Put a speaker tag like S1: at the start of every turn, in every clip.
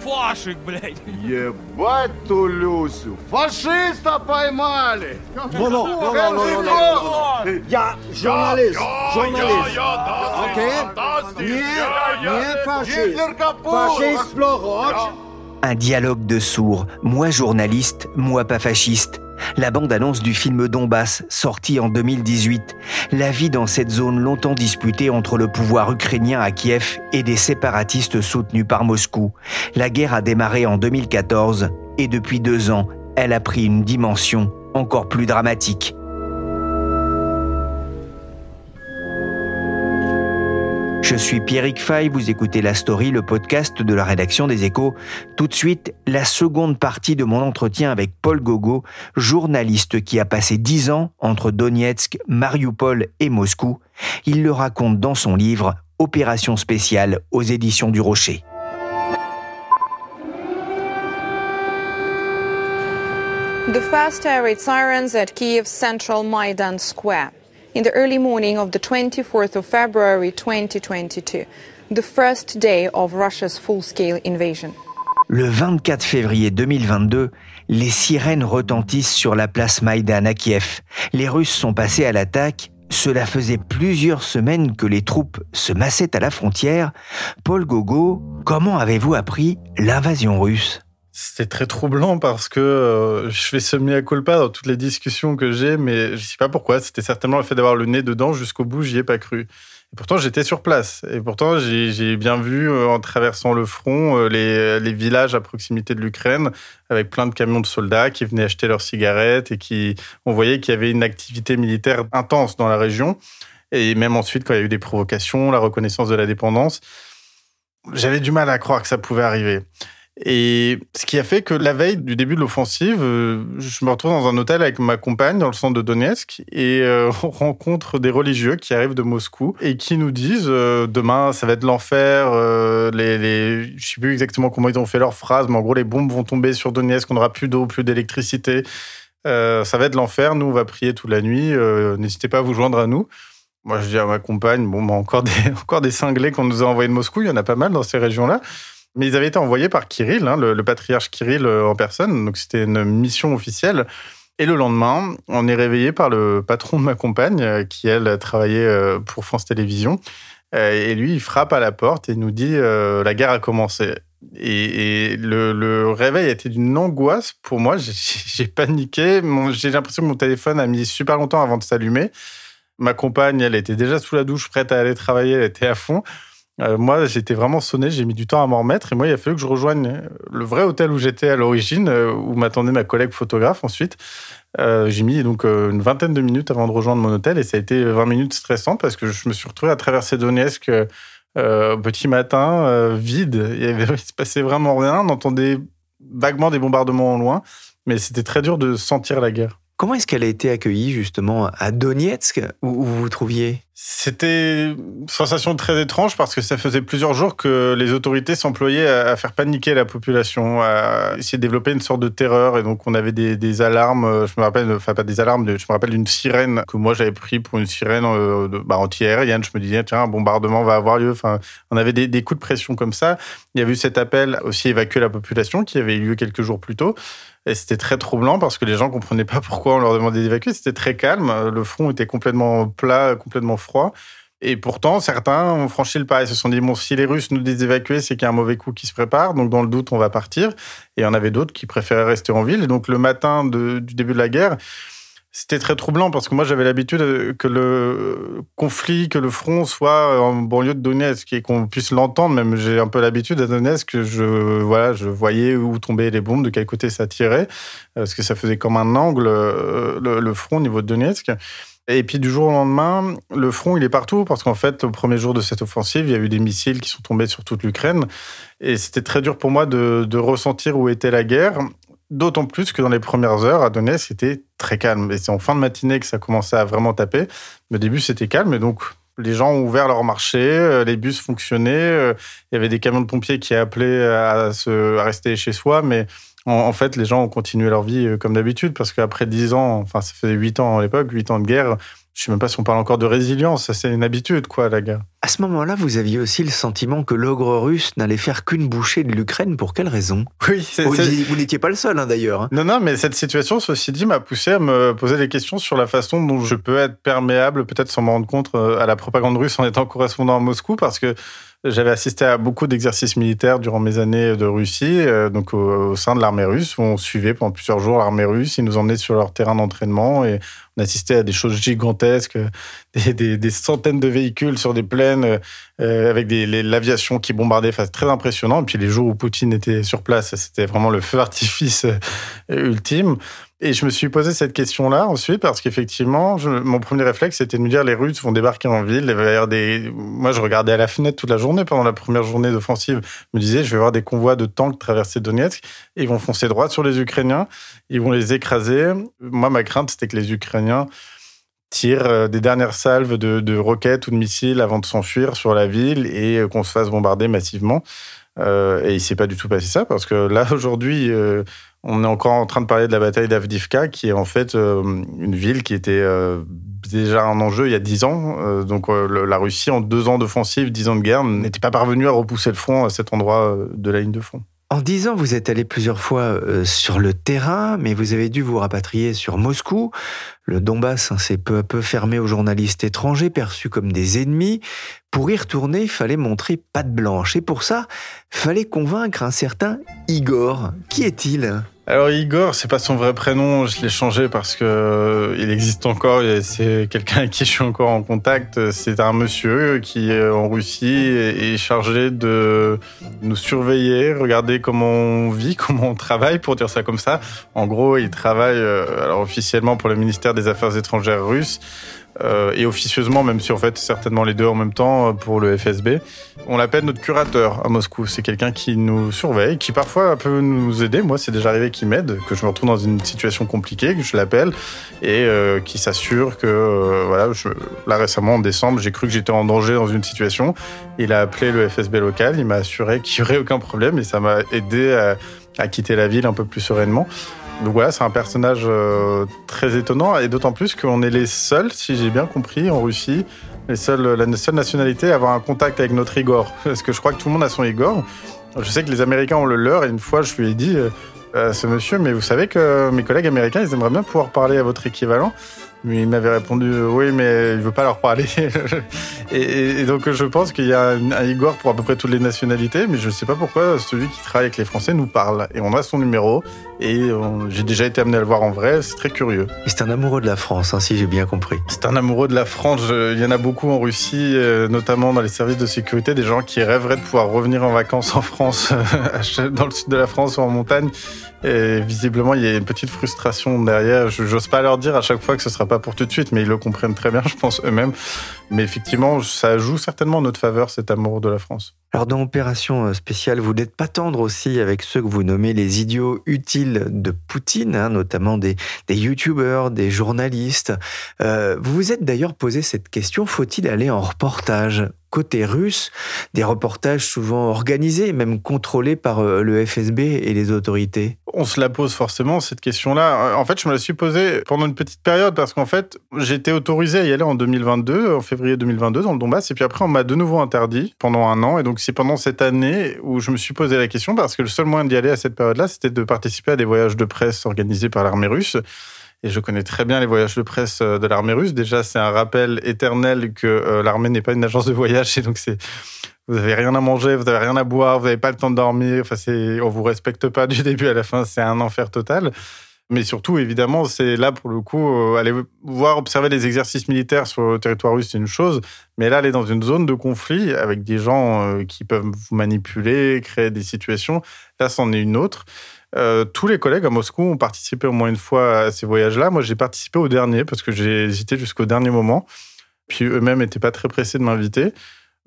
S1: Фашик, блядь.
S2: Ебать ту Люсю! Фашиста поймали!
S3: Non, non, non, non, non, non, non. Я журналист, журналист. Окей? Не, не фашист.
S2: Гитлер капут!
S3: Фашист плохо,
S4: Un dialogue de sourds, moi journaliste, moi pas fasciste. La bande-annonce du film Donbass, sorti en 2018. La vie dans cette zone longtemps disputée entre le pouvoir ukrainien à Kiev et des séparatistes soutenus par Moscou. La guerre a démarré en 2014 et depuis deux ans, elle a pris une dimension encore plus dramatique. Je suis Pierrick Fay, vous écoutez La Story, le podcast de la rédaction des Échos. Tout de suite, la seconde partie de mon entretien avec Paul Gogo, journaliste qui a passé dix ans entre Donetsk, Mariupol et Moscou. Il le raconte dans son livre Opération spéciale aux éditions du Rocher.
S5: The first air sirens at Kiev's central Maidan Square in the early morning of the 24th of February 2022, the first day of Russia's full-scale invasion.
S4: Le 24 février 2022, les sirènes retentissent sur la place Maïdan à Kiev. Les Russes sont passés à l'attaque. Cela faisait plusieurs semaines que les troupes se massaient à la frontière. Paul Gogo, comment avez-vous appris l'invasion russe?
S6: C'était très troublant parce que euh, je fais semi à culpa dans toutes les discussions que j'ai, mais je sais pas pourquoi. C'était certainement le fait d'avoir le nez dedans jusqu'au bout, j'y ai pas cru. Et pourtant, j'étais sur place. Et pourtant, j'ai j'ai bien vu, euh, en traversant le front, euh, les, les villages à proximité de l'Ukraine, avec plein de camions de soldats qui venaient acheter leurs cigarettes et qui, on voyait qu'il y avait une activité militaire intense dans la région. Et même ensuite, quand il y a eu des provocations, la reconnaissance de la dépendance, j'avais du mal à croire que ça pouvait arriver. Et ce qui a fait que la veille du début de l'offensive, euh, je me retrouve dans un hôtel avec ma compagne dans le centre de Donetsk et euh, on rencontre des religieux qui arrivent de Moscou et qui nous disent euh, demain ça va être l'enfer. euh, les, les, je sais plus exactement comment ils ont fait leur phrase, mais en gros les bombes vont tomber sur Donetsk, on n'aura plus d'eau, plus d'électricité. Ça va être l'enfer. Nous on va prier toute la nuit. N'hésitez pas à vous joindre à nous. Moi je dis à ma compagne bon bah, encore des encore des cinglés qu'on nous a envoyés de Moscou. Il y en a pas mal dans ces régions-là. Mais ils avaient été envoyés par Kirill, hein, le, patriarche Kirill euh, en personne. Donc c'était une mission officielle. Et le lendemain, on est réveillé par le patron de ma compagne, euh, qui elle travaillait euh, pour France Télévisions. Et lui, il frappe à la porte et nous dit la guerre a commencé. Et, le, réveil a été d'une angoisse pour moi. J'ai- paniqué. J'ai l'impression que mon téléphone a mis super longtemps avant de s'allumer. Ma compagne, elle était déjà sous la douche, prête à aller travailler. Elle était à fond. Euh, moi, j'étais vraiment sonné, j'ai mis du temps à m'en remettre. Et moi, il a fallu que je rejoigne le vrai hôtel où j'étais à l'origine, euh, où m'attendait ma collègue photographe ensuite. Euh, j'ai mis donc euh, une vingtaine de minutes avant de rejoindre mon hôtel et ça a été 20 minutes stressantes parce que je me suis retrouvé à traverser Donetsk euh, euh, petit matin, euh, vide. Il, avait, il se passait vraiment rien. On entendait vaguement des bombardements au loin, mais c'était très dur de sentir la guerre.
S4: Comment est-ce qu'elle a été accueillie justement à Donetsk où vous vous trouviez?
S6: C'était une sensation très étrange parce que ça faisait plusieurs jours que les autorités s'employaient à faire paniquer la population, à essayer de développer une sorte de terreur. Et donc, on avait des, alarmes, euh, je me rappelle, enfin, pas des alarmes, je me rappelle d'une sirène que moi j'avais pris pour une sirène euh, bah, anti-aérienne. Je me disais, tiens, un bombardement va avoir lieu. Enfin, on avait des, des coups de pression comme ça. Il y a eu cet appel aussi évacuer la population qui avait eu lieu quelques jours plus tôt. Et c'était très troublant parce que les gens comprenaient pas pourquoi on leur demandait d'évacuer. C'était très calme. Le front était complètement plat, complètement Et pourtant, certains ont franchi le pas. Ils se sont dit, bon, si les Russes nous disent d'évacuer, c'est qu'il y a un mauvais coup qui se prépare. Donc, dans le doute, on va partir. Et il y en avait d'autres qui préféraient rester en ville. Et donc, le matin du début de la guerre, c'était très troublant parce que moi j'avais l'habitude que le conflit, que le front soit en banlieue de Donetsk et qu'on puisse l'entendre. Même j'ai un peu l'habitude à Donetsk, je voilà, je voyais où tombaient les bombes, de quel côté ça tirait, parce que ça faisait comme un angle le, le front au niveau de Donetsk. Et puis du jour au lendemain, le front, il est partout parce qu'en fait, au premier jour de cette offensive, il y a eu des missiles qui sont tombés sur toute l'Ukraine. Et c'était très dur pour moi de, ressentir où était la guerre. D'autant plus que dans les premières heures, à Donetsk, c'était très calme. Et c'est en fin de matinée que ça commençait à vraiment taper. Mais au début, c'était calme. Et donc, les gens ont ouvert leur marché, euh, les bus fonctionnaient. Euh, il y avait des camions de pompiers qui appelaient à, se, à rester chez soi. Mais en, fait, les gens ont continué leur vie euh, comme d'habitude. Parce qu'après 10 ans, enfin, ça faisait 8 ans à l'époque, 8 ans de guerre, je sais même pas si on parle encore de résilience, c'est une habitude, quoi, la guerre.
S4: À ce moment-là, vous aviez aussi le sentiment que l'ogre russe n'allait faire qu'une bouchée de l'Ukraine. Pour quelle raison?
S6: Oui,
S4: vous n'étiez pas le seul, hein, d'ailleurs. Hein.
S6: Non, non, mais cette situation, ceci dit, m'a poussé à me poser des questions sur la façon dont je peux être perméable, peut-être sans me rendre compte, euh, à la propagande russe en étant correspondant à Moscou, parce que j'avais assisté à beaucoup d'exercices militaires durant mes années de Russie, euh, donc au, sein de l'armée russe, où on suivait pendant plusieurs jours l'armée russe. Ils nous emmenaient sur leur terrain d'entraînement et on assistait à des choses gigantesques, des, des, des centaines de véhicules sur des plaines euh, avec l'aviation qui bombardait. Enfin, très impressionnant. Et puis les jours où Poutine était sur place, c'était vraiment le feu artifice euh, ultime. Et je me suis posé cette question-là ensuite parce qu'effectivement, mon premier réflexe, c'était de me dire les Russes vont débarquer en ville. Moi, je regardais à la fenêtre toute la journée pendant la première journée d'offensive. Je me disais, je vais voir des convois de tanks traverser Donetsk. Et ils vont foncer droit sur les Ukrainiens. Ils vont les écraser. Moi, ma crainte, c'était que les Ukrainiens tirent euh, des dernières salves de, roquettes ou de missiles avant de s'enfuir sur la ville et euh, qu'on se fasse bombarder massivement. Euh, et il s'est pas du tout passé ça parce que là aujourd'hui, on est encore en train de parler de la bataille d'Avdivka, qui est en fait une ville qui était déjà un enjeu il y a dix ans. Donc la Russie, en deux ans d'offensive, dix ans de guerre, n'était pas parvenue à repousser le front à cet endroit de la ligne de front.
S4: En dix ans, vous êtes allé plusieurs fois sur le terrain, mais vous avez dû vous rapatrier sur Moscou. Le Donbass hein, s'est peu à peu fermé aux journalistes étrangers perçus comme des ennemis. Pour y retourner, il fallait montrer patte blanche. Et pour ça, fallait convaincre un certain Igor. Qui est-il?
S6: Alors Igor, c'est pas son vrai prénom, je l'ai changé parce que euh, il existe encore. C'est quelqu'un avec qui je suis encore en contact. C'est un monsieur qui en Russie est chargé de nous surveiller, regarder comment on vit, comment on travaille, pour dire ça comme ça. En gros, il travaille euh, alors officiellement pour le ministère des Affaires étrangères russe. Euh, et officieusement, même si en fait certainement les deux en même temps euh, pour le FSB. On l'appelle notre curateur à Moscou. C'est quelqu'un qui nous surveille, qui parfois peut nous aider. Moi, c'est déjà arrivé qu'il m'aide, que je me retrouve dans une situation compliquée, que je l'appelle et euh, qui s'assure que euh, voilà. Là récemment en décembre, j'ai cru que j'étais en danger dans une situation. Il a appelé le FSB local, il m'a assuré qu'il n'y aurait aucun problème et ça m'a aidé à quitter la ville un peu plus sereinement. Donc voilà, c'est un personnage euh, très étonnant et d'autant plus qu'on est les seuls, si j'ai bien compris, en Russie, les seuls, la seule nationalité à avoir un contact avec notre Igor. Parce que je crois que tout le monde a son Igor. Je sais que les Américains ont le leur et une fois je lui ai dit euh, à ce monsieur, mais vous savez que mes collègues américains, ils aimeraient bien pouvoir parler à votre équivalent. Mais il m'avait répondu oui, mais il veut pas leur parler. et, donc je pense qu'il y a un, Igor pour à peu près toutes les nationalités, mais je ne sais pas pourquoi celui qui travaille avec les Français nous parle. Et on a son numéro, et j'ai déjà été amené à le voir en vrai, c'est très curieux.
S4: Et c'est un amoureux de la France, hein, si j'ai bien compris.
S6: C'est un amoureux de la France. Il y en a beaucoup en Russie, euh, notamment dans les services de sécurité, des gens qui rêveraient de pouvoir revenir en vacances en France, dans le sud de la France ou en montagne. Et visiblement, il y a une petite frustration derrière. Je n'ose pas leur dire à chaque fois que ce sera pas pour tout de suite, mais ils le comprennent très bien, je pense eux-mêmes. Mais effectivement, ça joue certainement en notre faveur cet amour de la France.
S4: Alors dans Opération spéciale, vous n'êtes pas tendre aussi avec ceux que vous nommez les idiots utiles de Poutine, hein, notamment des, des youtubeurs, des journalistes. Euh, vous vous êtes d'ailleurs posé cette question, faut-il aller en reportage? Côté russe, des reportages souvent organisés, même contrôlés par euh, le FSB et les autorités
S6: On se la pose forcément, cette question-là. En fait, je me la suis posée pendant une petite période parce qu'en fait, été autorisé à y aller en 2022, en février 2022, dans le Donbass, et puis après, on m'a de nouveau interdit pendant un an. Et donc, c'est pendant cette année où je me suis posé la question parce que le seul moyen d'y aller à cette période-là, c'était de participer à des voyages de presse organisés par l'armée russe et je connais très bien les voyages de presse euh, de l'armée russe. Déjà, c'est un rappel éternel que euh, l'armée n'est pas une agence de voyage, et donc c'est vous avez rien à manger, vous avez rien à boire, vous n'avez pas le temps de dormir. Enfin, c'est on vous respecte pas du début à la fin, c'est un enfer total. Mais surtout, évidemment, c'est là pour le coup euh, aller voir observer les exercices militaires sur le territoire russe, c'est une chose. Mais là, aller dans une zone de conflit avec des gens qui peuvent vous manipuler, créer des situations, là, c'en est une autre. Euh, tous les collègues à Moscou ont participé au moins une fois à ces voyages-là. Moi, j'ai participé au dernier parce que j'ai hésité jusqu'au dernier moment. Puis eux-mêmes n'étaient pas très pressés de m'inviter.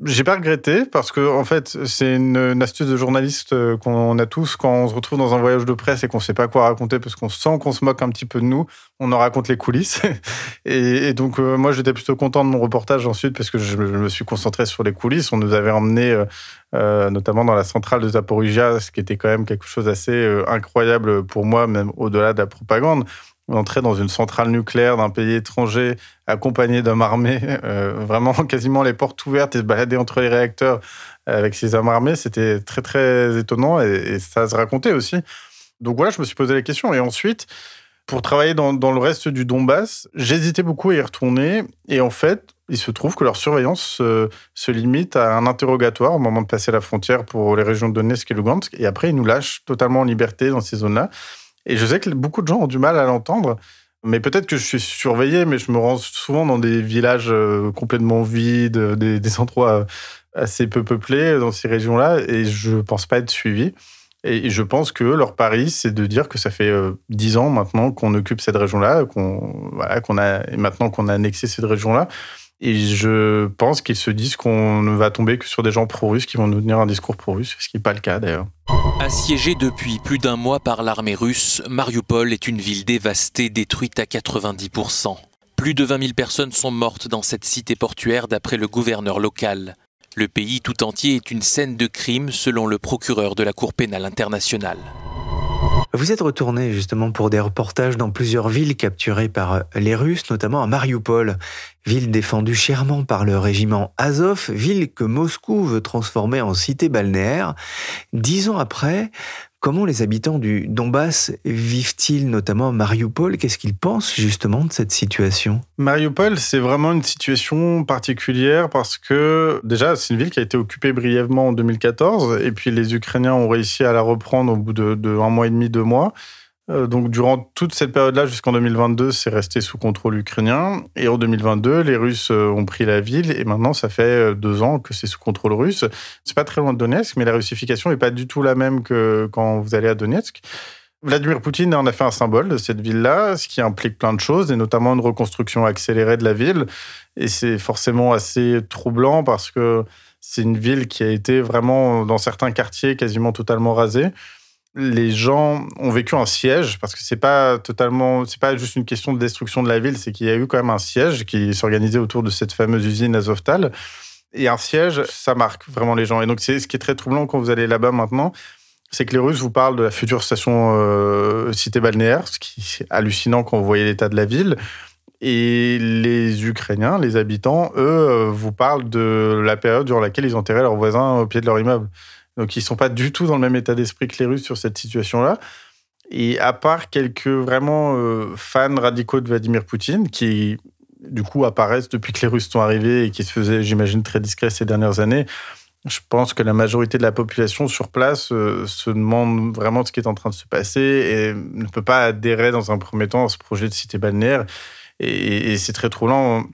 S6: J'ai pas regretté parce que en fait c'est une, astuce de journaliste euh, qu'on a tous quand on se retrouve dans un voyage de presse et qu'on sait pas quoi raconter parce qu'on sent qu'on se moque un petit peu de nous, on en raconte les coulisses. et, donc euh, moi j'étais plutôt content de mon reportage ensuite parce que je, me suis concentré sur les coulisses. On nous avait emmené euh, notamment dans la centrale de Zaporizhia, ce qui était quand même quelque chose d'assez incroyable pour moi, même au-delà de la propagande entrer dans une centrale nucléaire d'un pays étranger accompagné d'hommes armés, euh, vraiment quasiment les portes ouvertes et se balader entre les réacteurs avec ces hommes armés, c'était très très étonnant et, ça se racontait aussi. Donc voilà, je me suis posé la question. Et ensuite, pour travailler dans, dans le reste du Donbass, j'hésitais beaucoup à y retourner. Et en fait, il se trouve que leur surveillance se, se, limite à un interrogatoire au moment de passer la frontière pour les régions de Donetsk et Lugansk. Et après, ils nous lâchent totalement en liberté dans ces zones-là. Et je sais que beaucoup de gens ont du mal à l'entendre. Mais peut-être que je suis surveillé, mais je me rends souvent dans des villages euh, complètement vides, des, des endroits euh, assez peu peuplés dans ces régions-là, et je pense pas être suivi. Et je pense que leur pari, c'est de dire que ça fait euh, dix ans maintenant qu'on occupe cette région-là, qu'on voilà, qu'on a et maintenant qu'on a annexé cette région-là. Et je pense qu'ils se disent qu'on ne va tomber que sur des gens pro-russes qui vont nous tenir un discours pro-russe, ce qui n'est pas le cas d'ailleurs.
S7: Assiégée depuis plus d'un mois par l'armée russe, Mariupol est une ville dévastée, détruite à 90%. Plus de 20 000 personnes sont mortes dans cette cité portuaire d'après le gouverneur local. Le pays tout entier est une scène de crime selon le procureur de la Cour pénale internationale.
S4: Vous êtes retourné justement pour des reportages dans plusieurs villes capturées par les Russes, notamment à Mariupol, ville défendue chèrement par le régiment Azov, ville que Moscou veut transformer en cité balnéaire. Dix ans après, Comment les habitants du Donbass vivent-ils, notamment Mariupol? Qu'est-ce qu'ils pensent justement de cette situation?
S6: Mariupol, c'est vraiment une situation particulière parce que déjà, c'est une ville qui a été occupée brièvement en 2014 et puis les Ukrainiens ont réussi à la reprendre au bout de, de un mois et demi, deux mois. Euh, donc, durant toute cette période-là, jusqu'en 2022, c'est resté sous contrôle ukrainien. Et en 2022, les Russes euh, ont pris la ville. Et maintenant, ça fait euh, deux ans que c'est sous contrôle russe. C'est pas très loin de Donetsk, mais la russification n'est pas du tout la même que quand vous allez à Donetsk. Vladimir Poutine en a fait un symbole de cette ville-là, ce qui implique plein de choses, et notamment une reconstruction accélérée de la ville. Et c'est forcément assez troublant parce que c'est une ville qui a été vraiment, dans certains quartiers, quasiment totalement rasée les gens ont vécu un siège parce que c'est pas totalement, c'est pas juste une question de destruction de la ville, c'est qu'il y a eu quand même un siège qui s'organisait autour de cette fameuse usine Azovtal. Et un siège, ça marque vraiment les gens. Et donc, c'est ce qui est très troublant quand vous allez là-bas maintenant, c'est que les Russes vous parlent de la future station euh, cité balnéaire, ce qui est hallucinant quand vous voyez l'état de la ville. Et les Ukrainiens, les habitants, eux, euh, vous parlent de la période durant laquelle ils enterraient leurs voisins au pied de leur immeuble. Donc ils sont pas du tout dans le même état d'esprit que les Russes sur cette situation-là. Et à part quelques vraiment euh, fans radicaux de Vladimir Poutine, qui du coup apparaissent depuis que les Russes sont arrivés et qui se faisaient, j'imagine, très discrets ces dernières années, je pense que la majorité de la population sur place euh, se demande vraiment ce qui est en train de se passer et ne peut pas adhérer dans un premier temps à ce projet de cité balnéaire. Et, c'est très troublant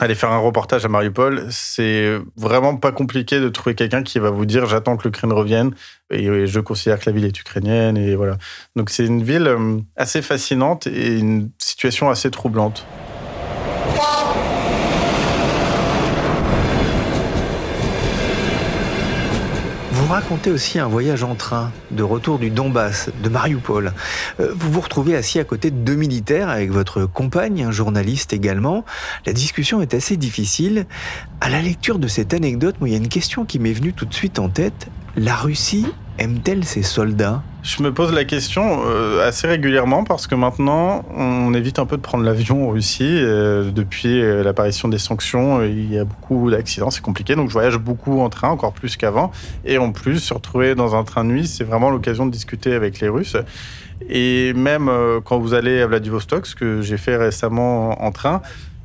S6: aller faire un reportage à Mariupol, c'est vraiment pas compliqué de trouver quelqu'un qui va vous dire j'attends que l'Ukraine revienne et je considère que la ville est ukrainienne et voilà. Donc c'est une ville euh, assez fascinante et une situation assez troublante.
S4: Me racontez aussi un voyage en train de retour du Donbass, de Mariupol. Euh, vous vous retrouvez assis à côté de deux militaires avec votre compagne, un journaliste également. La discussion est assez difficile. À la lecture de cette anecdote, il y a une question qui m'est venue tout de suite en tête. La Russie aime-t-elle ses soldats?
S6: Je me pose la question euh, assez régulièrement parce que maintenant, on évite un peu de prendre l'avion en Russie. Euh, depuis euh, l'apparition des sanctions, il y a beaucoup d'accidents, c'est compliqué. Donc je voyage beaucoup en train, encore plus qu'avant. Et en plus, se retrouver dans un train de nuit, c'est vraiment l'occasion de discuter avec les Russes. Et même quand vous allez à Vladivostok, ce que j'ai fait récemment en train,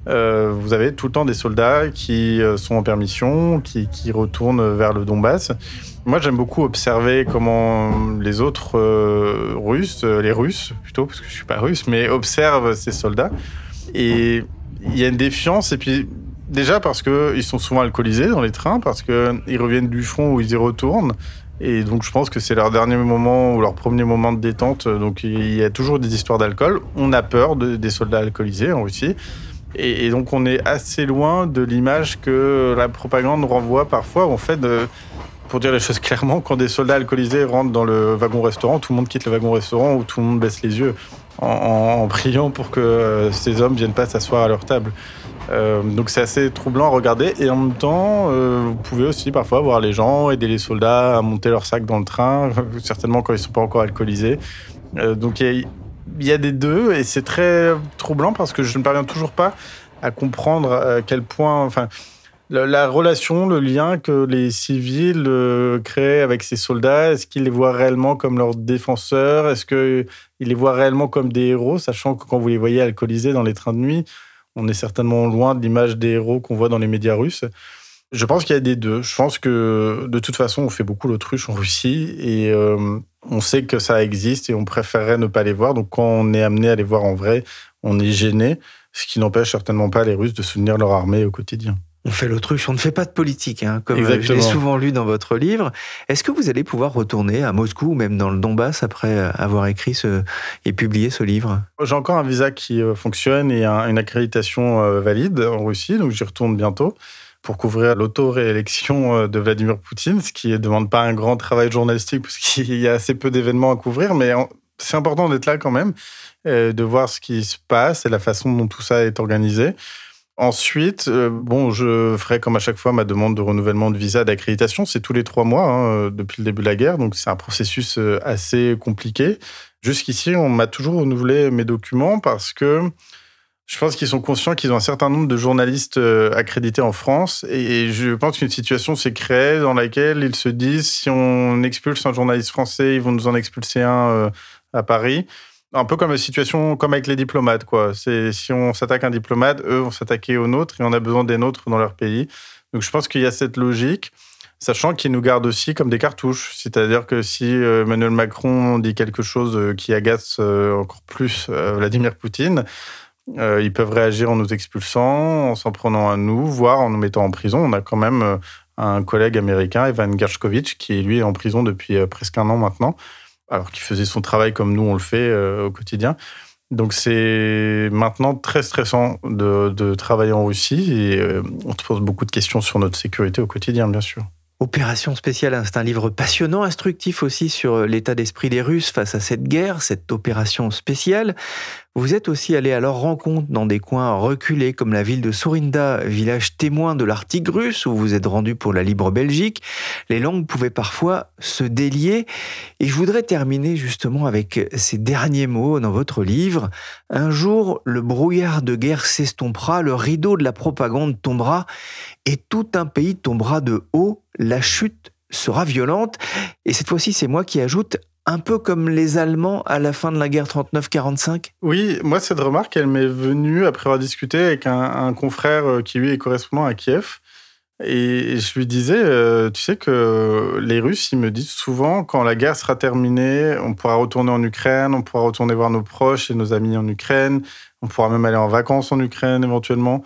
S6: vous avez tout le temps des soldats qui sont en permission, qui, qui retournent vers le Donbass. Moi, j'aime beaucoup observer comment les autres euh, Russes, euh, les Russes plutôt, parce que je suis pas russe, mais observent ces soldats. Et il y a une défiance. Et puis, déjà parce qu'ils sont souvent alcoolisés dans les trains, parce qu'ils reviennent du front où ils y retournent. Et donc, je pense que c'est leur dernier moment ou leur premier moment de détente. Donc, il y a toujours des histoires d'alcool. On a peur des soldats alcoolisés en Russie. Et, donc, on est assez loin de l'image que la propagande renvoie parfois. En fait, de, pour dire les choses clairement, quand des soldats alcoolisés rentrent dans le wagon-restaurant, tout le monde quitte le wagon-restaurant ou tout le monde baisse les yeux en, priant pour que euh, ces hommes viennent pas s'asseoir à leur table. Euh, donc c'est assez troublant à regarder et en même temps, euh, vous pouvez aussi parfois voir les gens aider les soldats à monter leur sac dans le train, certainement quand ils sont pas encore alcoolisés. donc il y, a des deux et c'est très troublant parce que je ne parviens toujours pas à comprendre à quel point, la, relation, le lien que les civils euh, créent avec ces soldats, est-ce qu'ils les voient réellement comme leurs défenseurs? Est-ce qu'ils les voient réellement comme des héros, sachant que quand vous les voyez alcoolisés dans les trains de nuit, on est certainement loin de l'image des héros qu'on voit dans les médias russes. Je pense qu'il y a des deux. Je pense que de toute façon, on fait beaucoup l'autruche en Russie et euh, on sait que ça existe et on préférerait ne pas les voir. Donc quand on est amené à les voir en vrai, on est gêné, ce qui n'empêche certainement pas les Russes de soutenir leur armée au quotidien
S4: on fait l'autruche, on ne fait pas de politique, hein, comme euh, je l'ai souvent lu dans votre livre. Est-ce que vous allez pouvoir retourner à Moscou ou même dans le Donbass après avoir écrit ce, et publié ce livre?
S6: J'ai encore un visa qui euh, fonctionne et une accréditation euh, valide en Russie, donc j'y retourne bientôt pour couvrir l'auto-réélection de Vladimir Poutine, ce qui ne demande pas un grand travail journalistique parce qu'il y a assez peu d'événements à couvrir, mais c'est important d'être là quand même, de voir ce qui se passe et la façon dont tout ça est organisé. Ensuite, euh, bon, je ferai comme à chaque fois ma demande de renouvellement de visa d'accréditation. C'est tous les trois mois hein, euh, depuis le début de la guerre, donc c'est un processus euh, assez compliqué. Jusqu'ici, on m'a toujours renouvelé mes documents parce que je pense qu'ils sont conscients qu'ils ont un certain nombre de journalistes accrédités en France et je pense qu'une situation s'est créée dans laquelle ils se disent si on expulse un journaliste français, ils vont nous en expulser un à Paris un peu comme la situation comme avec les diplomates quoi. C'est si on s'attaque à un diplomate, eux vont s'attaquer aux nôtres et on a besoin des nôtres dans leur pays. Donc je pense qu'il y a cette logique, sachant qu'ils nous gardent aussi comme des cartouches. C'est-à-dire que si euh, Emmanuel Macron dit quelque chose euh, qui agace euh, encore plus Vladimir Poutine, ils peuvent réagir en nous expulsant, en s'en prenant à nous, voire en nous mettant en prison. On a quand même un collègue américain, Evan Gershkovich, qui lui est en prison depuis presque un an maintenant alors qu'il faisait son travail comme nous on le fait euh, au quotidien. Donc c'est maintenant très stressant de, travailler en Russie et euh, on se pose beaucoup de questions sur notre sécurité au quotidien, bien sûr.
S4: Opération spéciale, hein, c'est un livre passionnant, instructif aussi sur l'état d'esprit des Russes face à cette guerre, cette opération spéciale. Vous êtes aussi allé à leur rencontre dans des coins reculés comme la ville de Sourinda, village témoin de l'Arctique russe où vous êtes rendu pour la libre Belgique. Les langues pouvaient parfois se délier et je voudrais terminer justement avec ces derniers mots dans votre livre. Un jour, le brouillard de guerre s'estompera, le rideau de la propagande tombera et tout un pays tombera de haut, la chute sera violente. Et cette fois-ci, c'est moi qui ajoute un peu comme les Allemands à la fin de la guerre 39-45
S6: Oui, moi, cette remarque, elle m'est venue après avoir discuté avec un, confrère euh, qui, lui, est correspondant à Kiev. Et je lui disais, euh, tu sais que les Russes, ils me disent souvent, quand la guerre sera terminée, on pourra retourner en Ukraine, on pourra retourner voir nos proches et nos amis en Ukraine, on pourra même aller en vacances en Ukraine éventuellement.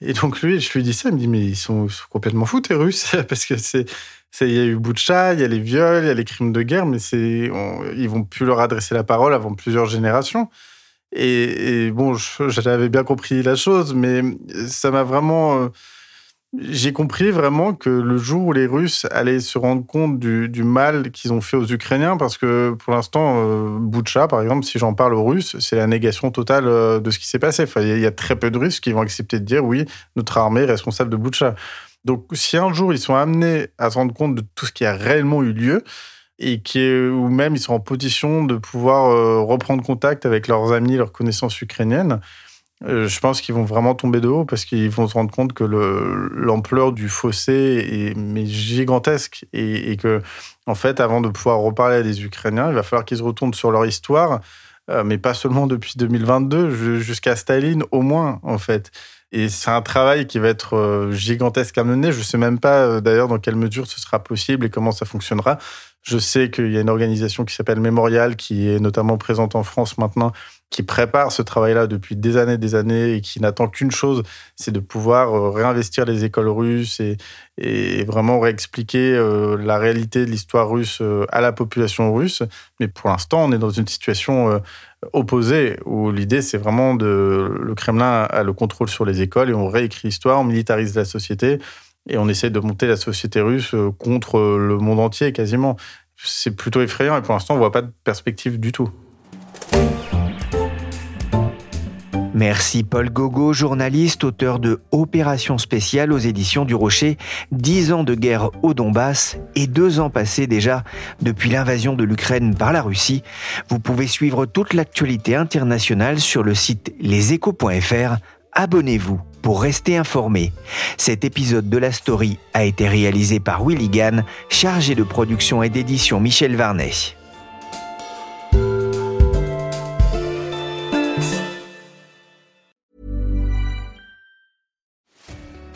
S6: Et donc lui, je lui dis ça, il me dit, mais ils sont, complètement fous, tes Russes, parce que c'est il y a eu Boucha, il y a les viols, il y a les crimes de guerre, mais c'est, ils vont plus leur adresser la parole avant plusieurs générations. Et, bon, j'avais bien compris la chose, mais ça m'a vraiment, euh, j'ai compris vraiment que le jour où les Russes allaient se rendre compte du, mal qu'ils ont fait aux Ukrainiens, parce que pour l'instant, euh, Boucha, par exemple, si j'en parle aux Russes, c'est la négation totale euh, de ce qui s'est passé. Il y, a très peu de Russes qui vont accepter de dire oui, notre armée est responsable de Boucha. Donc, si un jour ils sont amenés à se rendre compte de tout ce qui a réellement eu lieu, et qui ou même ils sont en position de pouvoir euh, reprendre contact avec leurs amis, leurs connaissances ukrainiennes, euh, je pense qu'ils vont vraiment tomber de haut parce qu'ils vont se rendre compte que l'ampleur du fossé est gigantesque et, et, que, en fait, avant de pouvoir reparler à des Ukrainiens, il va falloir qu'ils se retournent sur leur histoire, euh, mais pas seulement depuis 2022, jusqu'à Staline au moins, en fait. Et c'est un travail qui va être euh, gigantesque à mener. Je ne sais même pas d'ailleurs dans quelle mesure ce sera possible et comment ça fonctionnera. Je sais qu'il y a une organisation qui s'appelle Mémorial, qui est notamment présente en France maintenant, qui prépare ce travail-là depuis des années et des années et qui n'attend qu'une chose, c'est de pouvoir euh, réinvestir les écoles russes et, et vraiment réexpliquer euh, la réalité de l'histoire russe euh, à la population russe. Mais pour l'instant, on est dans une situation opposée où l'idée, c'est vraiment de... Le Kremlin a le contrôle sur les écoles et on réécrit l'histoire, on militarise la société et on essaie de monter la société russe contre le monde entier quasiment. C'est plutôt effrayant et pour l'instant, on voit pas de perspective du tout.
S4: Merci Paul Gogo, journaliste, auteur de Opération spéciale aux éditions du Rocher, Dix ans de guerre au Donbass et deux ans passés déjà depuis l'invasion de l'Ukraine par la Russie. Vous pouvez suivre toute l'actualité internationale sur le site leséchos.fr. Abonnez-vous pour rester informé. Cet épisode de la story a été réalisé par Willy Gann, chargé de production et d'édition Michel Varnet.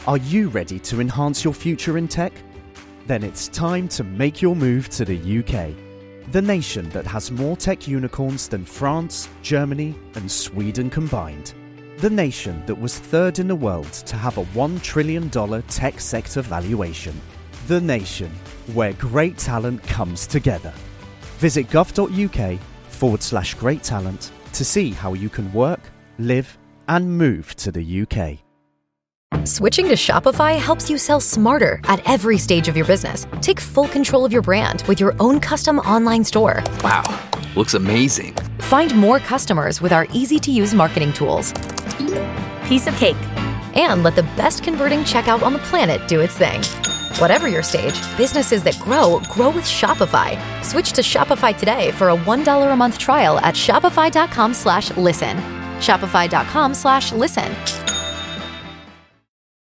S8: Are you ready to enhance your future in tech? Then it's time to make your move to the UK, the nation that has more tech unicorns than France, Germany, and Sweden combined. The nation that was third in the world to have a $1 trillion tech sector valuation. The nation where great talent comes together. Visit gov.uk forward slash great talent to see how you can work, live, and move to the UK.
S9: Switching to Shopify helps you sell smarter at every stage of your business. Take full control of your brand with your own custom online store.
S10: Wow, looks amazing.
S9: Find more customers with our easy to use marketing tools.
S11: Piece of cake.
S9: And let the best converting checkout on the planet do its thing. Whatever your stage, businesses that grow grow with Shopify. Switch to Shopify today for a $1 a month trial at Shopify.com slash listen. Shopify.com slash listen.